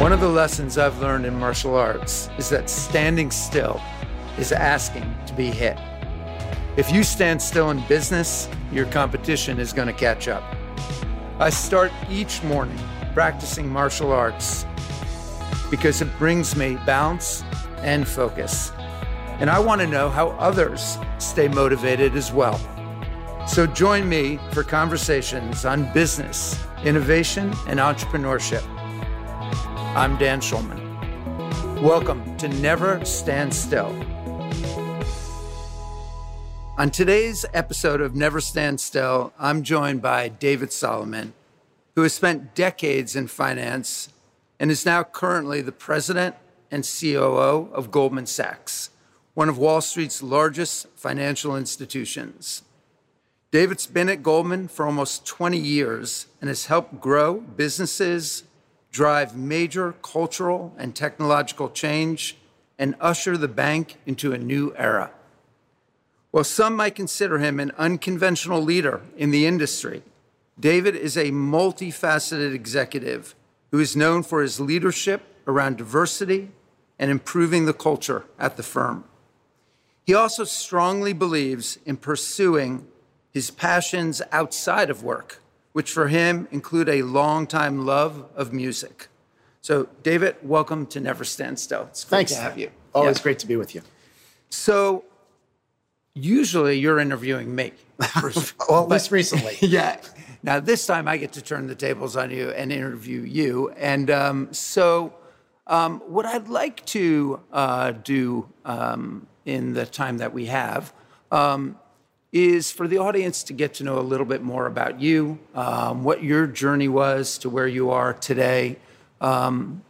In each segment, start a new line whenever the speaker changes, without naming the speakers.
One of the lessons I've learned in martial arts is that standing still is asking to be hit. If you stand still in business, your competition is going to catch up. I start each morning practicing martial arts because it brings me balance and focus. And I want to know how others stay motivated as well. So join me for conversations on business, innovation, and entrepreneurship. I'm Dan Schulman. Welcome to Never Stand Still. On today's episode of Never Stand Still, I'm joined by David Solomon, who has spent decades in finance and is now currently the president and COO of Goldman Sachs, one of Wall Street's largest financial institutions. David's been at Goldman for almost 20 years and has helped grow businesses drive major cultural and technological change, and usher the bank into a new era. While some might consider him an unconventional leader in the industry, David is a multifaceted executive who is known for his leadership around diversity and improving the culture at the firm. He also strongly believes in pursuing his passions outside of work which for him include a long-time love of music. So, David, welcome to Never Stand Still. It's great
Thanks.
to have you.
Always yeah. great to be with you.
So, usually you're interviewing me.
well, at least recently.
yeah. Now, this time I get to turn the tables on you and interview you. And um, so, um, what I'd like to uh, do um, in the time that we have um, is for the audience to get to know a little bit more about you, um, what your journey was to where you are today. Um,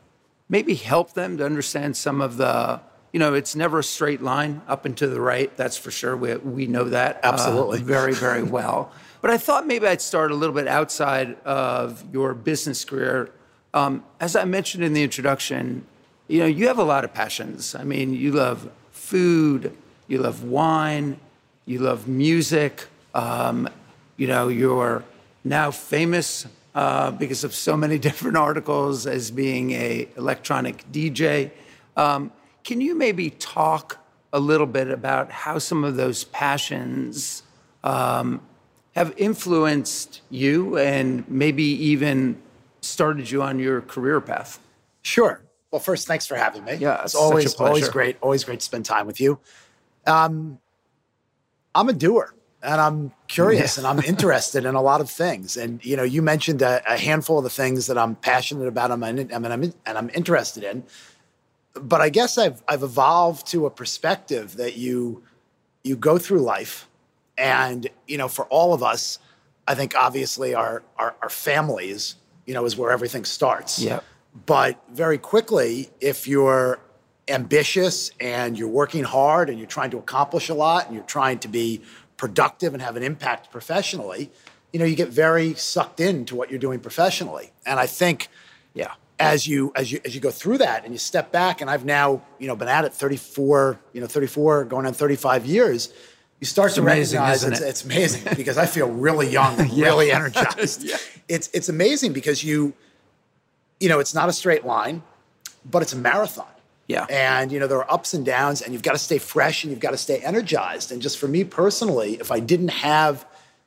maybe help them to understand some of the, you know, it's never a straight line up and to the right. That's for sure. We, we know that
uh, absolutely
uh, very, very well. but I thought maybe I'd start a little bit outside of your business career. Um, as I mentioned in the introduction, you know, you have a lot of passions. I mean, you love food, you love wine, you love music. Um, you know, you're now famous uh, because of so many different articles as being a electronic DJ. Um, can you maybe talk a little bit about how some of those passions um, have influenced you and maybe even started you on your career path?
Sure. Well, first, thanks for having me.
Yeah,
it's always always great, always great to spend time with you. Um, I'm a doer and I'm curious yeah. and I'm interested in a lot of things. And you know, you mentioned a, a handful of the things that I'm passionate about and I'm, and I'm, and I'm interested in. But I guess I've I've evolved to a perspective that you you go through life, and you know, for all of us, I think obviously our our, our families, you know, is where everything starts.
Yeah.
But very quickly, if you're ambitious and you're working hard and you're trying to accomplish a lot and you're trying to be productive and have an impact professionally, you know, you get very sucked into what you're doing professionally. And I think,
yeah,
as you as you as you go through that and you step back, and I've now you know been at it 34, you know, 34 going on 35 years. You start
it's
to
amazing,
recognize
it's,
it? it's, amazing because I feel really young, yeah. really energized. yeah. It's it's amazing because you, you know, it's not a straight line, but it's a marathon.
Yeah.
And, you know, there are ups and downs, and you've got to stay fresh and you've got to stay energized. And just for me personally, if I didn't have,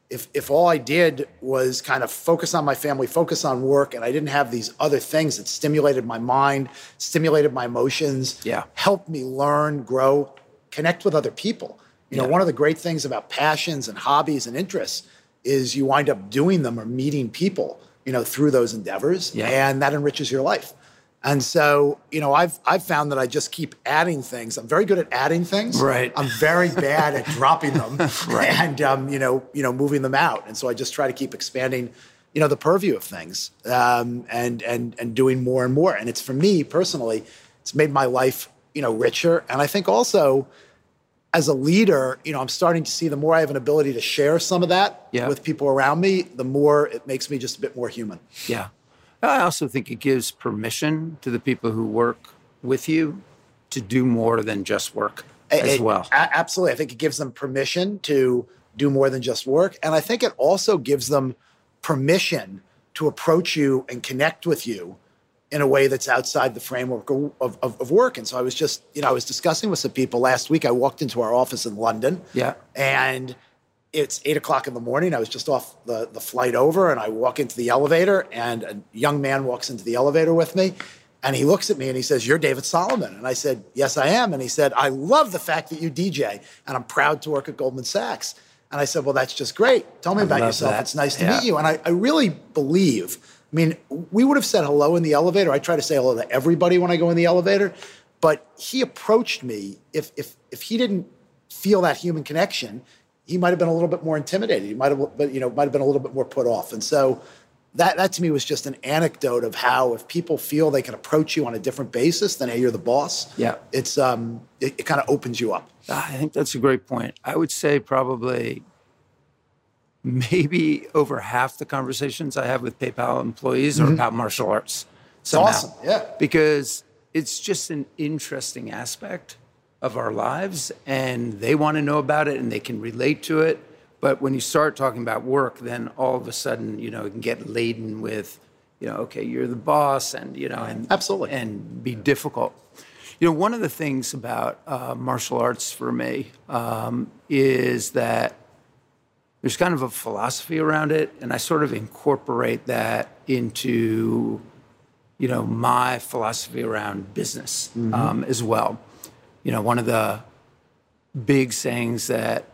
if, if all I did was kind of focus on my family, focus on work, and I didn't have these other things that stimulated my mind, stimulated my emotions,
yeah.
helped me learn, grow, connect with other people. You know, yeah. one of the great things about passions and hobbies and interests is you wind up doing them or meeting people, you know, through those endeavors,
yeah.
and that enriches your life. And so, you know, I've I've found that I just keep adding things. I'm very good at adding things.
Right.
I'm very bad at dropping them
right.
and um, you know, you know, moving them out. And so I just try to keep expanding, you know, the purview of things um, and and and doing more and more. And it's for me personally, it's made my life, you know, richer. And I think also as a leader, you know, I'm starting to see the more I have an ability to share some of that
yeah.
with people around me, the more it makes me just a bit more human.
Yeah. I also think it gives permission to the people who work with you to do more than just work as
it,
well.
Absolutely. I think it gives them permission to do more than just work. And I think it also gives them permission to approach you and connect with you in a way that's outside the framework of, of, of, work. And so I was just, you know, I was discussing with some people last week. I walked into our office in London.
Yeah.
And it's eight o'clock in the morning. I was just off the, the flight over and I walk into the elevator and a young man walks into the elevator with me. And he looks at me and he says, You're David Solomon. And I said, Yes, I am. And he said, I love the fact that you DJ and I'm proud to work at Goldman Sachs. And I said, Well, that's just great. Tell me I about yourself. That. It's nice to yeah. meet you. And I, I really believe I mean, we would have said hello in the elevator. I try to say hello to everybody when I go in the elevator, but he approached me. If if if he didn't feel that human connection, he might have been a little bit more intimidated. He might have, but you know, might have been a little bit more put off. And so that that to me was just an anecdote of how if people feel they can approach you on a different basis than hey, you're the boss.
Yeah,
it's um, it, it kind of opens you up.
I think that's a great point. I would say probably maybe over half the conversations I have with PayPal employees mm-hmm. are about martial arts.
Somehow. awesome. Yeah.
Because it's just an interesting aspect of our lives and they want to know about it and they can relate to it. But when you start talking about work, then all of a sudden, you know, it can get laden with, you know, okay, you're the boss and, you know, and
absolutely
and be difficult. You know, one of the things about uh, martial arts for me um, is that there's kind of a philosophy around it, and I sort of incorporate that into, you know, my philosophy around business mm-hmm. um, as well. You know, one of the big sayings that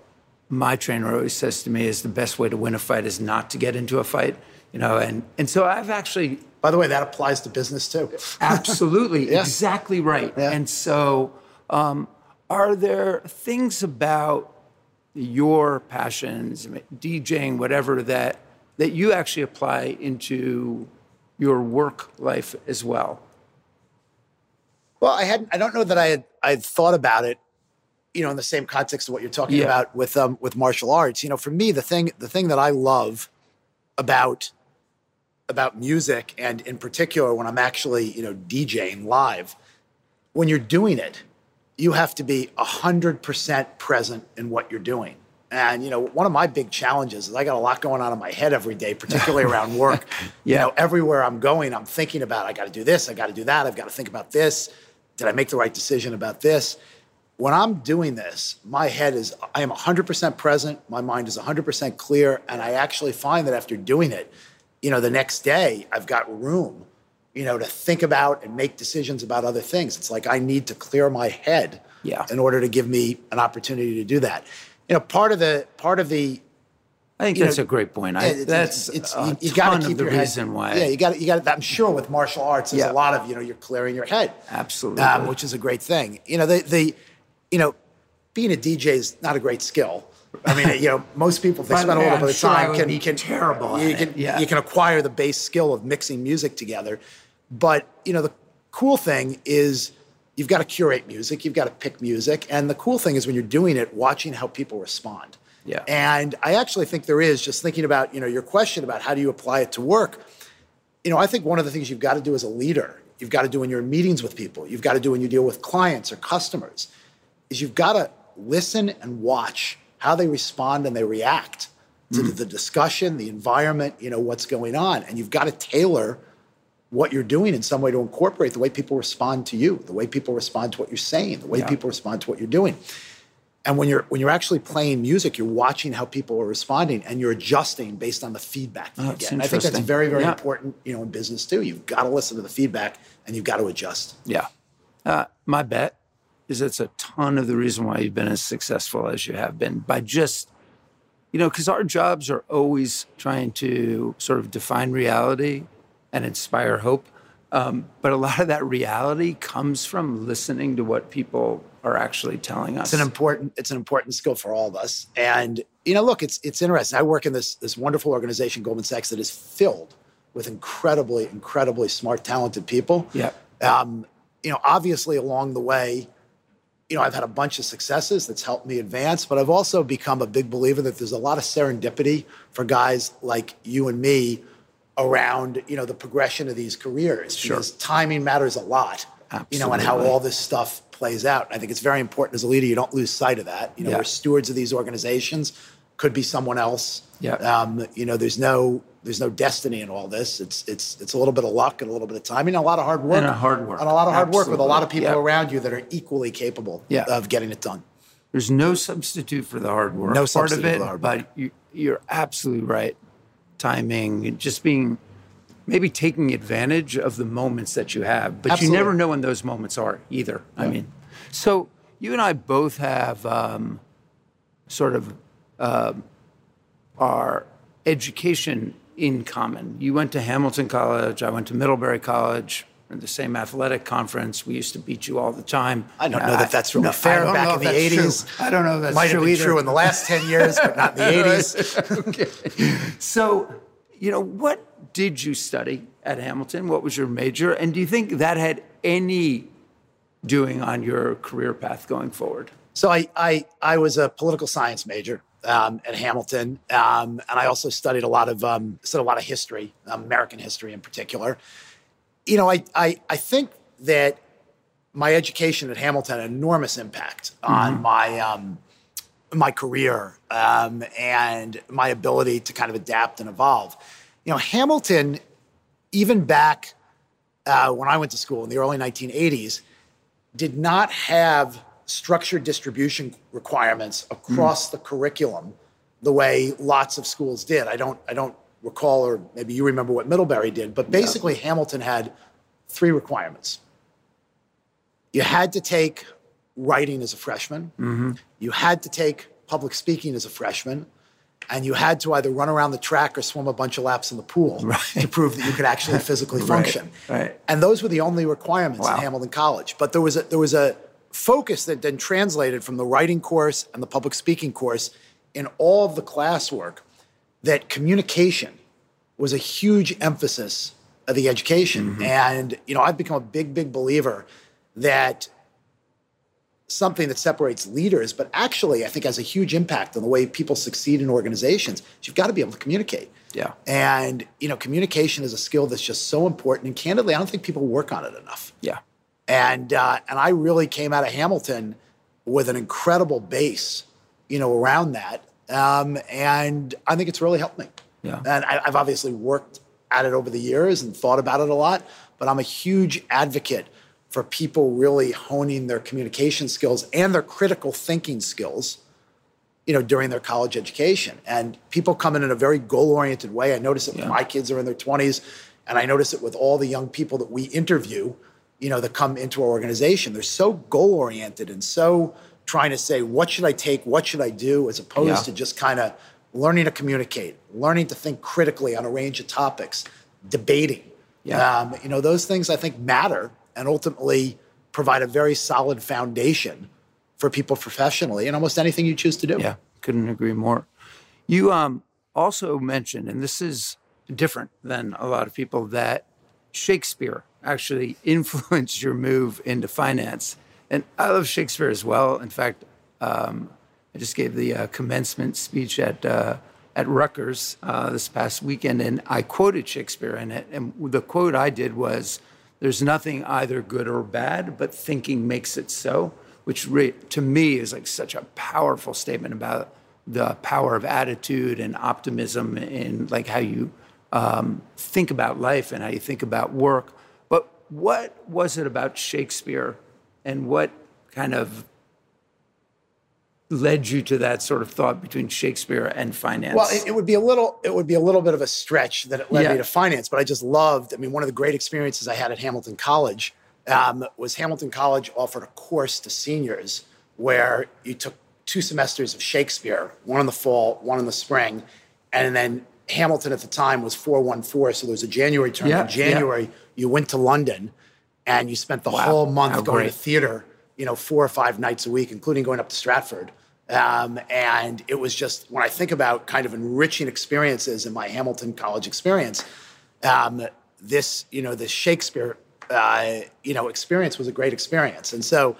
my trainer always says to me is the best way to win a fight is not to get into a fight. You know, and and so I've actually.
By the way, that applies to business too.
absolutely, yeah. exactly right. Yeah. And so, um, are there things about your passions, DJing, whatever that that you actually apply into your work life as well?
Well, I hadn't. I don't know that I had. I had thought about it, you know, in the same context of what you're talking yeah. about with um with martial arts. You know, for me, the thing the thing that I love about about music, and in particular when I'm actually you know DJing live, when you're doing it, you have to be 100% present in what you're doing. And you know, one of my big challenges is I got a lot going on in my head every day, particularly around work. yeah. You know, everywhere I'm going, I'm thinking about I got to do this, I got to do that, I've got to think about this. Did I make the right decision about this? When I'm doing this, my head is I am 100% present, my mind is 100% clear, and I actually find that after doing it, you know, the next day I've got room you know, to think about and make decisions about other things. It's like I need to clear my head
yeah.
in order to give me an opportunity to do that. You know, part of the part of the
I think that's know, a great point. I, it's, that's it's, you, you got to keep your reason
head,
why.
Yeah, you got you got. I'm sure with martial arts, there's yeah. a lot of you know you're clearing your head.
Absolutely, um,
which is a great thing. You know, the the you know, being a DJ is not a great skill. I mean, you know, most people they spend a little bit of time
can can terrible.
You can yeah. you can acquire the base skill of mixing music together, but you know the cool thing is you've got to curate music, you've got to pick music, and the cool thing is when you're doing it, watching how people respond.
Yeah.
And I actually think there is just thinking about you know your question about how do you apply it to work. You know, I think one of the things you've got to do as a leader, you've got to do in your meetings with people, you've got to do when you deal with clients or customers, is you've got to listen and watch how they respond and they react to mm. the discussion, the environment, you know, what's going on. And you've got to tailor what you're doing in some way to incorporate the way people respond to you, the way people respond to what you're saying, the way yeah. people respond to what you're doing. And when you're when you're actually playing music, you're watching how people are responding and you're adjusting based on the feedback that oh, you get. And I think that's very, very yeah. important, you know, in business too. You've got to listen to the feedback and you've got to adjust.
Yeah. Uh, my bet is it's a ton of the reason why you've been as successful as you have been by just, you know, because our jobs are always trying to sort of define reality and inspire hope. Um, but a lot of that reality comes from listening to what people are actually telling us.
It's an important it's an important skill for all of us. And you know, look, it's it's interesting. I work in this this wonderful organization, Goldman Sachs, that is filled with incredibly, incredibly smart, talented people.
Yeah.
Um, you know, obviously along the way, you know, I've had a bunch of successes that's helped me advance, but I've also become a big believer that there's a lot of serendipity for guys like you and me around you know the progression of these careers
sure.
because timing matters a lot
Absolutely.
you know and how all this stuff plays out i think it's very important as a leader you don't lose sight of that you know yeah. we're stewards of these organizations could be someone else.
Yeah.
Um, you know, there's no there's no destiny in all this. It's it's it's a little bit of luck and a little bit of timing, and a lot of hard work,
And a hard work.
and a lot of hard work with a lot of people around you that are equally capable
Yeah.
of getting it done.
There's no substitute for the hard work.
No
part
substitute
of it,
for the hard work.
but you, you're absolutely right. Timing, just being, maybe taking advantage of the moments that you have, but
Absolutely.
you never know when those moments are either. I mean, so you and I both have um, sort of um, our education in common. You went to Hamilton College. I went to Middlebury College. The same athletic conference. We used to beat you all the time.
I don't know that that's really
no,
fair. Back in the eighties,
true. I don't know if that's
might
true
have been
either.
true in the last ten years, but not in the eighties.
okay. So, you know, what did you study at Hamilton? What was your major? And do you think that had any doing on your career path going forward?
So I, I, I was a political science major um, at Hamilton, um, and I also studied a lot of um, studied a lot of history, um, American history in particular. You know, I, I, I think that my education at Hamilton had an enormous impact on my um, my career um, and my ability to kind of adapt and evolve. You know, Hamilton, even back uh, when I went to school in the early 1980s, did not have structured distribution requirements across the curriculum the way lots of schools did. I don't I don't recall or maybe you remember what Middlebury did, but basically Hamilton had three requirements. You had to take writing as a freshman. Mm-hmm. You had to take public speaking as a freshman. And you had to either run around the track or swim a bunch of laps in the pool to prove that you could actually physically function.
right.
And those were the only requirements
Wow.
at Hamilton College. But there was a, there was a focus that then translated from the writing course and the public speaking course in all of the classwork that communication was a huge emphasis of the education. And you know, I've become a big, big believer that something that separates leaders, but actually I think has a huge impact on the way people succeed in organizations. is You've got to be able to communicate.
Yeah.
And you know, communication is a skill that's just so important. And candidly, I don't think people work on it enough.
Yeah.
And uh, and I really came out of Hamilton with an incredible base, you know, around that. Um, and I think it's really helped me.
Yeah.
And I, I've obviously worked at it over the years and thought about it a lot, but I'm a huge advocate for people really honing their communication skills and their critical thinking skills you know, during their college education. And people come in in a very goal-oriented way. I notice it when
Yeah.
my kids are in their 20s, and I notice it with all the young people that we interview, you know, that come into our organization. They're so goal-oriented and so trying to say, what should I take? What should I do? As opposed
Yeah.
to just kind of learning to communicate, learning to think critically on a range of topics, debating.
Yeah.
Um, you know, those things I think matter and ultimately provide a very solid foundation for people professionally in almost anything you choose to do.
Yeah, couldn't agree more. You um, also mentioned, and this is different than a lot of people, that Shakespeare actually influenced your move into finance. And I love Shakespeare as well. In fact, um, I just gave the uh, commencement speech at uh, at Rutgers uh, this past weekend, and I quoted Shakespeare in it. And the quote I did was, "There's nothing either good or bad, but thinking makes it so." Which re- to me is like such a powerful statement about the power of attitude and optimism in like how you um, think about life and how you think about work. But what was it about Shakespeare, and what kind of led you to that sort of thought between Shakespeare and finance?
Well, it, it would be a little it would be a little bit of a stretch that it led
Yeah.
me to finance, but I just loved. I mean, one of the great experiences I had at Hamilton College um, was Hamilton College offered a course to seniors where you took two semesters of Shakespeare, one in the fall, one in the spring, and then Hamilton at the time was four one four, so there was a January term.
Yeah,
in January, you went to London, and you spent the whole month
how
going
great.
to theater, you know, four or five nights a week, including going up to Stratford. Um, and it was just when I think about kind of enriching experiences in my Hamilton College experience, um, this you know this Shakespeare uh, you know experience was a great experience, and so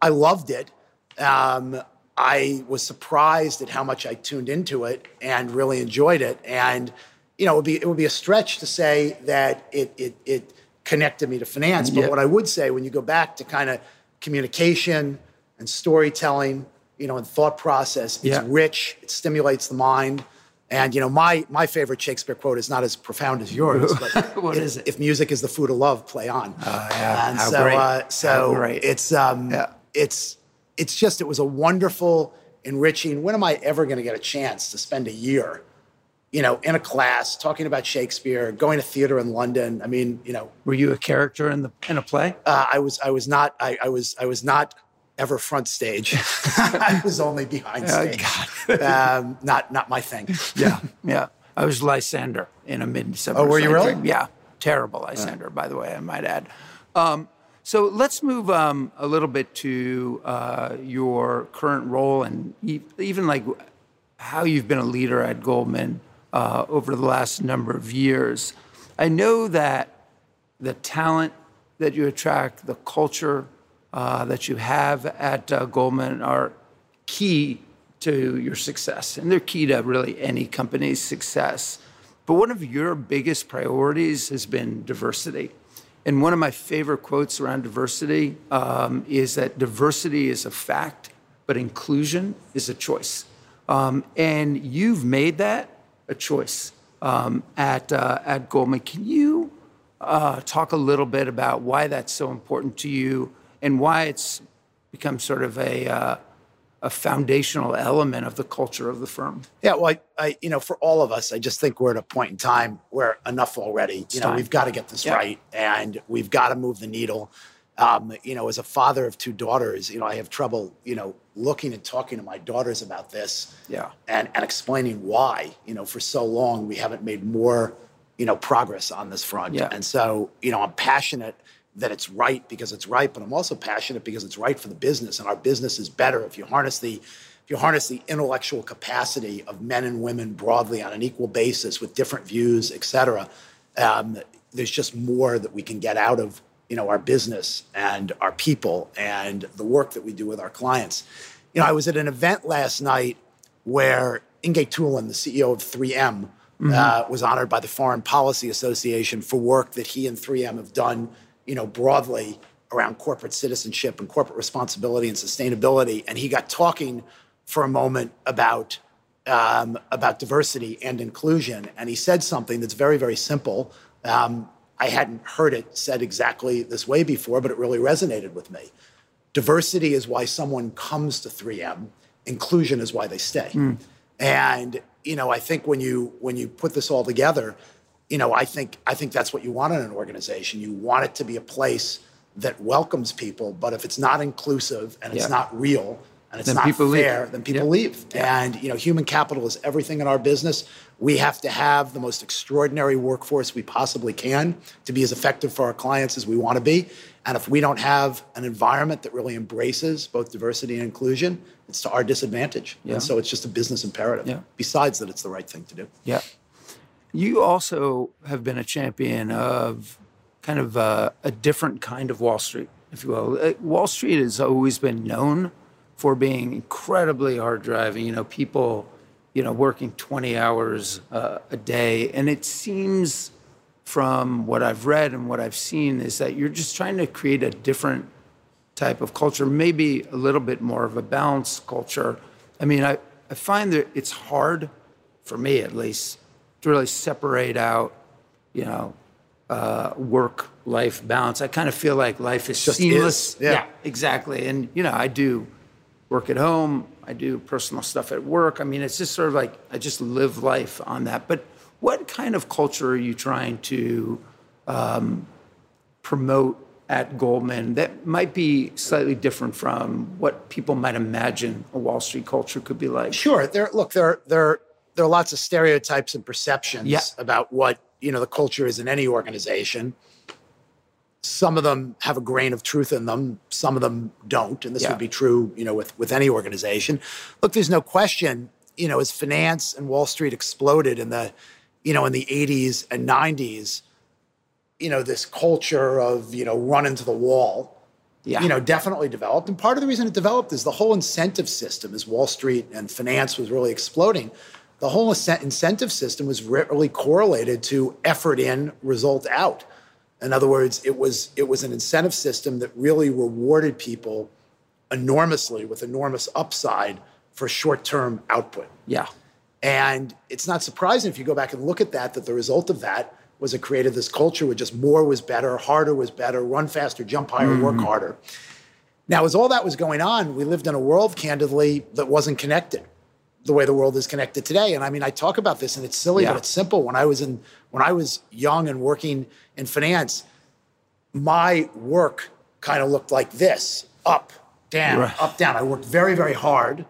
I loved it. Um, I was surprised at how much I tuned into it and really enjoyed it, and you know it would be it would be a stretch to say that it it it connected me to finance, but
Yeah.
what I would say when you go back to kind of communication and storytelling you know, and thought process. It's
Yeah.
rich. It stimulates the mind. And you know, my my favorite Shakespeare quote is not as profound as yours, but
What
if,
is it?
If music is the food of love, play on.
Oh, yeah.
And
How
so,
great.
Uh, so
How great.
it's um,
Yeah.
it's it's just it was a wonderful, enriching. When am I ever going to get a chance to spend a year, you know, in a class talking about Shakespeare, going to theater in London? I mean, you know,
Were you a character in the in a play?
uh, I was I was not I, I was I was not ever front stage. I was only behind stage. Oh, um, not not my thing.
Yeah, yeah. I was Lysander in a Midsummer.
Oh, were you really?
Yeah, terrible Lysander, by the way, I might add. Um, so let's move um, a little bit to uh, your current role and e- even like how you've been a leader at Goldman uh, over the last number of years. I know that the talent that you attract, the culture uh, that you have at uh, Goldman are key to your success, and they're key to really any company's success. But one of your biggest priorities has been diversity. And one of my favorite quotes around diversity um, is that diversity is a fact, but inclusion is a choice. Um, and you've made that a choice um, at, uh, at Goldman. Can you uh, talk a little bit about why that's so important to you and why it's become sort of a, uh, a foundational element of the culture of the firm?
Yeah, well, I, I, you know, for all of us, I just think we're at a point in time where enough already. You know,
time.
we've got to get this
Yeah.
right, and we've got to move the needle. Um, you know, as a father of two daughters, you know, I have trouble, you know, looking and talking to my daughters about this,
Yeah.
and and explaining why. You know, for so long we haven't made more, you know, progress on this front,
Yeah.
and so you know, I'm passionate that it's right because it's right, but I'm also passionate because it's right for the business, and our business is better if you harness the if you harness the intellectual capacity of men and women broadly on an equal basis with different views, et cetera. Um, there's just more that we can get out of you know our business and our people and the work that we do with our clients. You know, I was at an event last night where Inge Thulin, the CEO of 3M, uh, was honored by the Foreign Policy Association for work that he and 3M have done, you know, broadly around corporate citizenship and corporate responsibility and sustainability. And he got talking for a moment about um, about diversity and inclusion, and he said something that's very, very simple. Um, I hadn't heard it said exactly this way before, but it really resonated with me. Diversity is why someone comes to 3M. Inclusion is why they stay. Hmm. And you know, I think when you when you put this all together, you know, I think I think that's what you want in an organization. You want it to be a place that welcomes people, but if it's not inclusive and it's
Yeah.
not real and it's
Then
not
people leave.
fair, then people
Yeah.
leave. And you know, human capital is everything in our business. We have to have the most extraordinary workforce we possibly can to be as effective for our clients as we want to be. And if we don't have an environment that really embraces both diversity and inclusion, it's to our disadvantage.
Yeah.
And so it's just a business imperative.
Yeah.
Besides that, it's the right thing to do.
Yeah. You also have been a champion of kind of a, a different kind of Wall Street, if you will. Uh, Wall Street has always been known for being incredibly hard driving, you know, people, you know, working 20 hours uh, a day. And it seems from what I've read and what I've seen is that you're just trying to create a different type of culture, maybe a little bit more of a balanced culture. I mean, I, I find that it's hard, for me at least, to really separate out, you know, uh, work life balance. I kind of feel like life is
Just
seamless.
is, yeah.
exactly. And, you know, I do work at home, I do personal stuff at work. I mean, it's just sort of like I just live life on that. But what kind of culture are you trying to um, promote at Goldman that might be slightly different from what people might imagine a Wall Street culture could be like?
Sure. There look, there there there are lots of stereotypes and perceptions
Yeah.
about what, you know, the culture is in any organization. Some of them have a grain of truth in them, some of them don't, and this
Yeah.
would be true, you know, with with any organization. Look, there's no question, you know, as finance and Wall Street exploded in the, you know, in the 80s and 90s, you know, this culture of, you know, run into the wall,
Yeah.
you know, definitely developed. And part of the reason it developed is the whole incentive system, as Wall Street and finance was really exploding. The whole incentive system was really correlated to effort in, result out. In other words, it was it was an incentive system that really rewarded people enormously with enormous upside for short term output.
Yeah.
And it's not surprising if you go back and look at that, that the result of that was it created this culture where just more was better, harder was better, run faster, jump higher, mm-hmm. work harder. Now, as all that was going on, we lived in a world, candidly, that wasn't connected the way the world is connected today. And I mean, I talk about this and it's silly, yeah. but it's simple. When I was in when I was young and working in finance, my work kind of looked like this up, down, right. up, down. I worked very, very hard,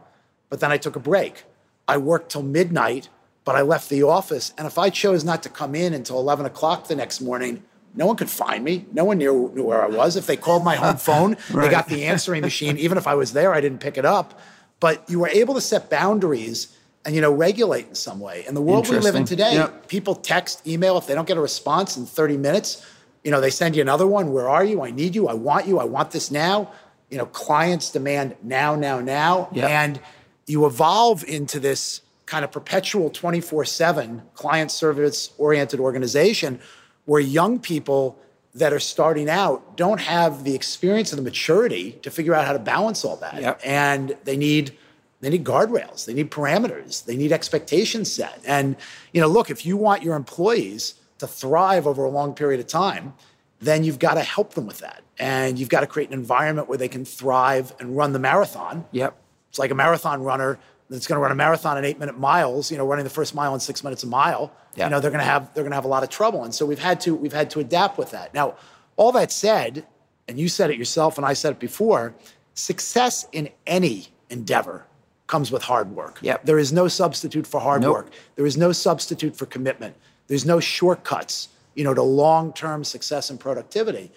but then I took a break. I worked till midnight, but I left the office. And if I chose not to come in until 11 o'clock the next morning, no one could find me. No one knew, knew where I was. If they called my home phone, right. they got the answering machine. Even if I was there, I didn't pick it up. But you were able to set boundaries and you know regulate in some way. In the world we live in today, yep. people text, email if they don't get a response in 30 minutes you know, they send you another one. Where are you? I need you. I want you. I want this now. You know, clients demand now, now, now. Yep. And you evolve into this kind of perpetual 24 7 client service oriented organization where young people that are starting out don't have the experience and the maturity to figure out how to balance all that. Yep. And they need they need guardrails, they need parameters, they need expectations set. And you know, look, if you want your employees to thrive over a long period of time, then you've got to help them with that. And you've got to create an environment where they can thrive and run the marathon.
Yep.
It's like a marathon runner that's going to run a marathon in eight minute miles, you know, running the first mile in six minutes a mile. Yep. You know, they're going to have they're going to have a lot of trouble. And so we've had to we've had to adapt with that. Now, all that said, and you said it yourself and I said it before, success in any endeavor comes with hard work.
Yep.
There is no substitute for hard
nope.
work. There is no substitute for commitment. There's no shortcuts, you know, to long-term success and productivity.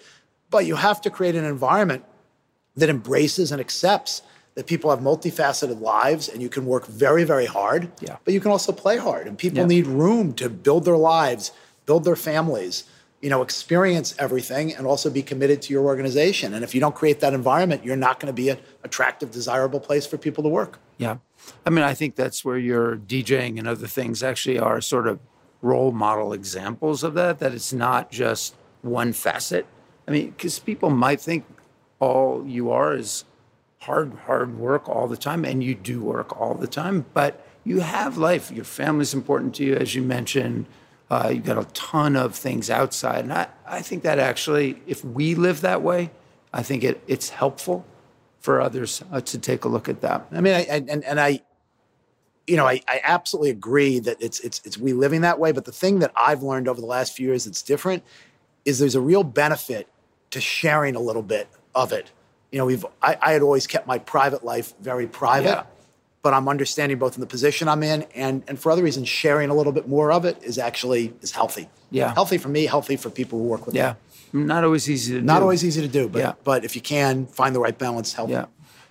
But you have to create an environment that embraces and accepts that people have multifaceted lives and you can work very, very hard.
Yeah.
But you can also play hard. And people yeah. need room to build their lives, build their families, you know, experience everything and also be committed to your organization. And if you don't create that environment, you're not going to be an attractive, desirable place for people to work.
Yeah. I mean, I think that's where your DJing and other things actually are sort of role model examples of that, that it's not just one facet. I mean, because people might think all you are is hard, hard work all the time, and you do work all the time, but you have life. Your family's important to you, as you mentioned. Uh, you've got a ton of things outside. And I, I think that actually, if we live that way, I think it, it's helpful for others uh, to take a look at that.
I mean, I, and, and I, you know, I, I absolutely agree that it's it's it's we living that way. But the thing that I've learned over the last few years that's different is there's a real benefit to sharing a little bit of it. You know, we've I, I had always kept my private life very private, yeah. but I'm understanding both in the position I'm in and and for other reasons, sharing a little bit more of it is actually is healthy.
Yeah,
healthy for me, healthy for people who work with
yeah.
me.
Not always easy to
Not do. Not always easy to do, but yeah. but if you can find the right balance, healthy.
Yeah.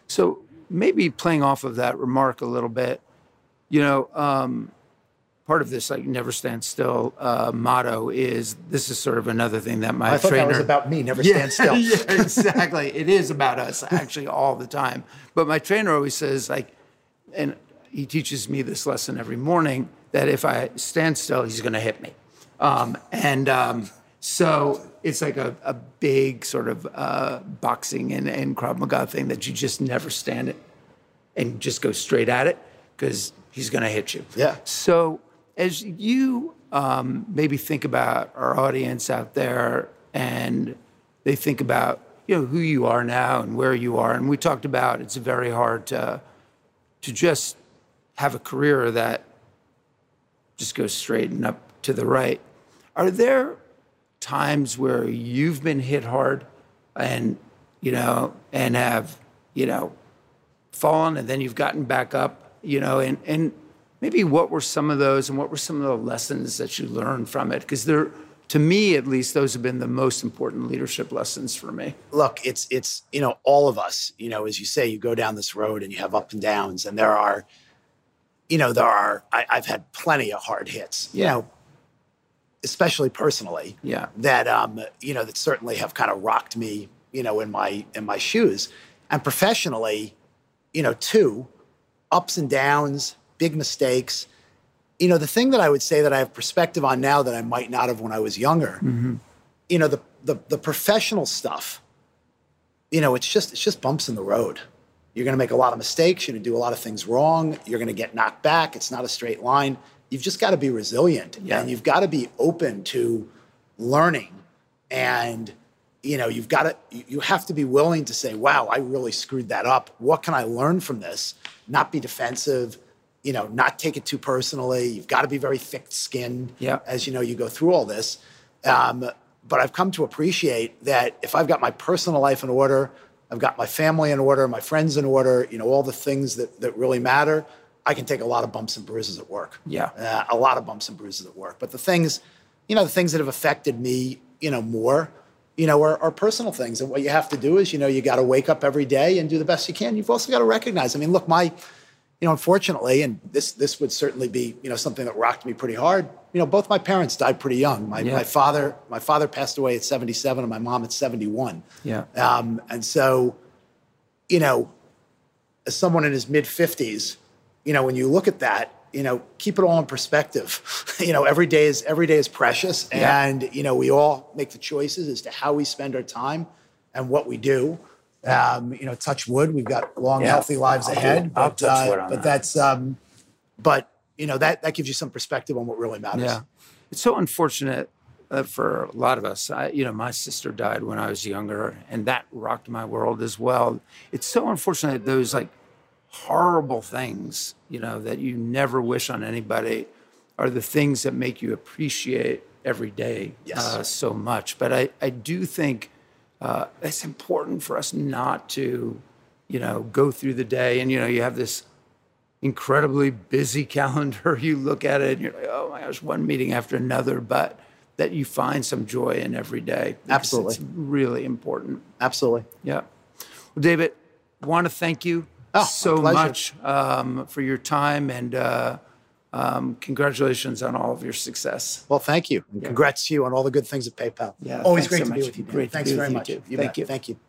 So maybe playing off of that remark a little bit, you know, um, part of this like never stand still uh, motto is this is sort of another thing that my
I thought
trainer
that was about me never stand still
yeah exactly it is about us actually all the time but my trainer always says like and he teaches me this lesson every morning that if I stand still he's going to hit me um, and um, so it's like a, a big sort of uh, boxing and, and Krav Maga thing that you just never stand it and just go straight at it because he's going to hit you.
Yeah.
So as you um, maybe think about our audience out there and they think about you know who you are now and where you are, and we talked about it's very hard to to just have a career that just goes straight and up to the right. Are there times where you've been hit hard and you know and have you know fallen and then you've gotten back up you know, and, and maybe what were some of those and what were some of the lessons that you learned from it? Because they're, to me at least, those have been the most important leadership lessons for me.
Look, it's, it's, you know, all of us, you know, as you say, you go down this road and you have up and downs and there are, you know, there are, I, have had plenty of hard hits, you know, especially personally.
Yeah.
That, um, you know, that certainly have kind of rocked me, you know, in my, in my shoes and professionally, you know, too, ups and downs, big mistakes. You know, the thing that I would say that I have perspective on now that I might not have when I was younger, mm-hmm. you know, the, the the professional stuff, you know, it's just it's just bumps in the road. You're going to make a lot of mistakes. You're going to do a lot of things wrong. You're going to get knocked back. It's not a straight line. You've just got to be resilient
Yeah.
and you've got to be open to learning and you know you've got to you you have to be willing to say wow i really screwed that up what can i learn from this not be defensive you know not take it too personally you've got to be very thick skinned
Yeah.
as you know you go through all this um, but i've come to appreciate that if i've got my personal life in order i've got my family in order my friends in order you know all the things that, that really matter i can take a lot of bumps and bruises at work
Yeah.
uh, a lot of bumps and bruises at work. But the things, you know, the things that have affected me, you know, more, you know, are, are personal things. And what you have to do is, you know, you got to wake up every day and do the best you can. You've also got to recognize. I mean, look, my, you know, unfortunately, and this this would certainly be, you know, something that rocked me pretty hard. You know, both my parents died pretty young. My
Yeah.
my father my father passed away at 77, and my mom at 71.
Yeah.
Um, and so, you know, as someone in his mid 50s, you know, when you look at that, you know, keep it all in perspective. you know, every day is every day is precious,
Yeah.
and you know, we all make the choices as to how we spend our time and what we do. Um, you know, touch wood, we've got long,
Yeah.
healthy lives
I'll
ahead. But uh, but
that.
that's um, but you know that that gives you some perspective on what really matters.
Yeah, it's so unfortunate uh, for a lot of us. I, you know, my sister died when I was younger, and that rocked my world as well. It's so unfortunate those like horrible things, you know, that you never wish on anybody, are the things that make you appreciate every day
Yes.
uh, so much. But I, I do think uh, it's important for us not to, you know, go through the day and you know you have this incredibly busy calendar. You look at it and you're like, oh my gosh, one meeting after another, but that you find some joy in every day.
Absolutely.
It's really important.
Absolutely.
Yeah. Well, David, want to thank you
Oh,
so much um, for your time and uh, um, congratulations on all of your success.
Well, thank you. And congrats to you on all the good things at PayPal.
Yeah,
Always great
so
to be with you.
Great
Thanks very much. You
Thank
bet.
you.
Thank you.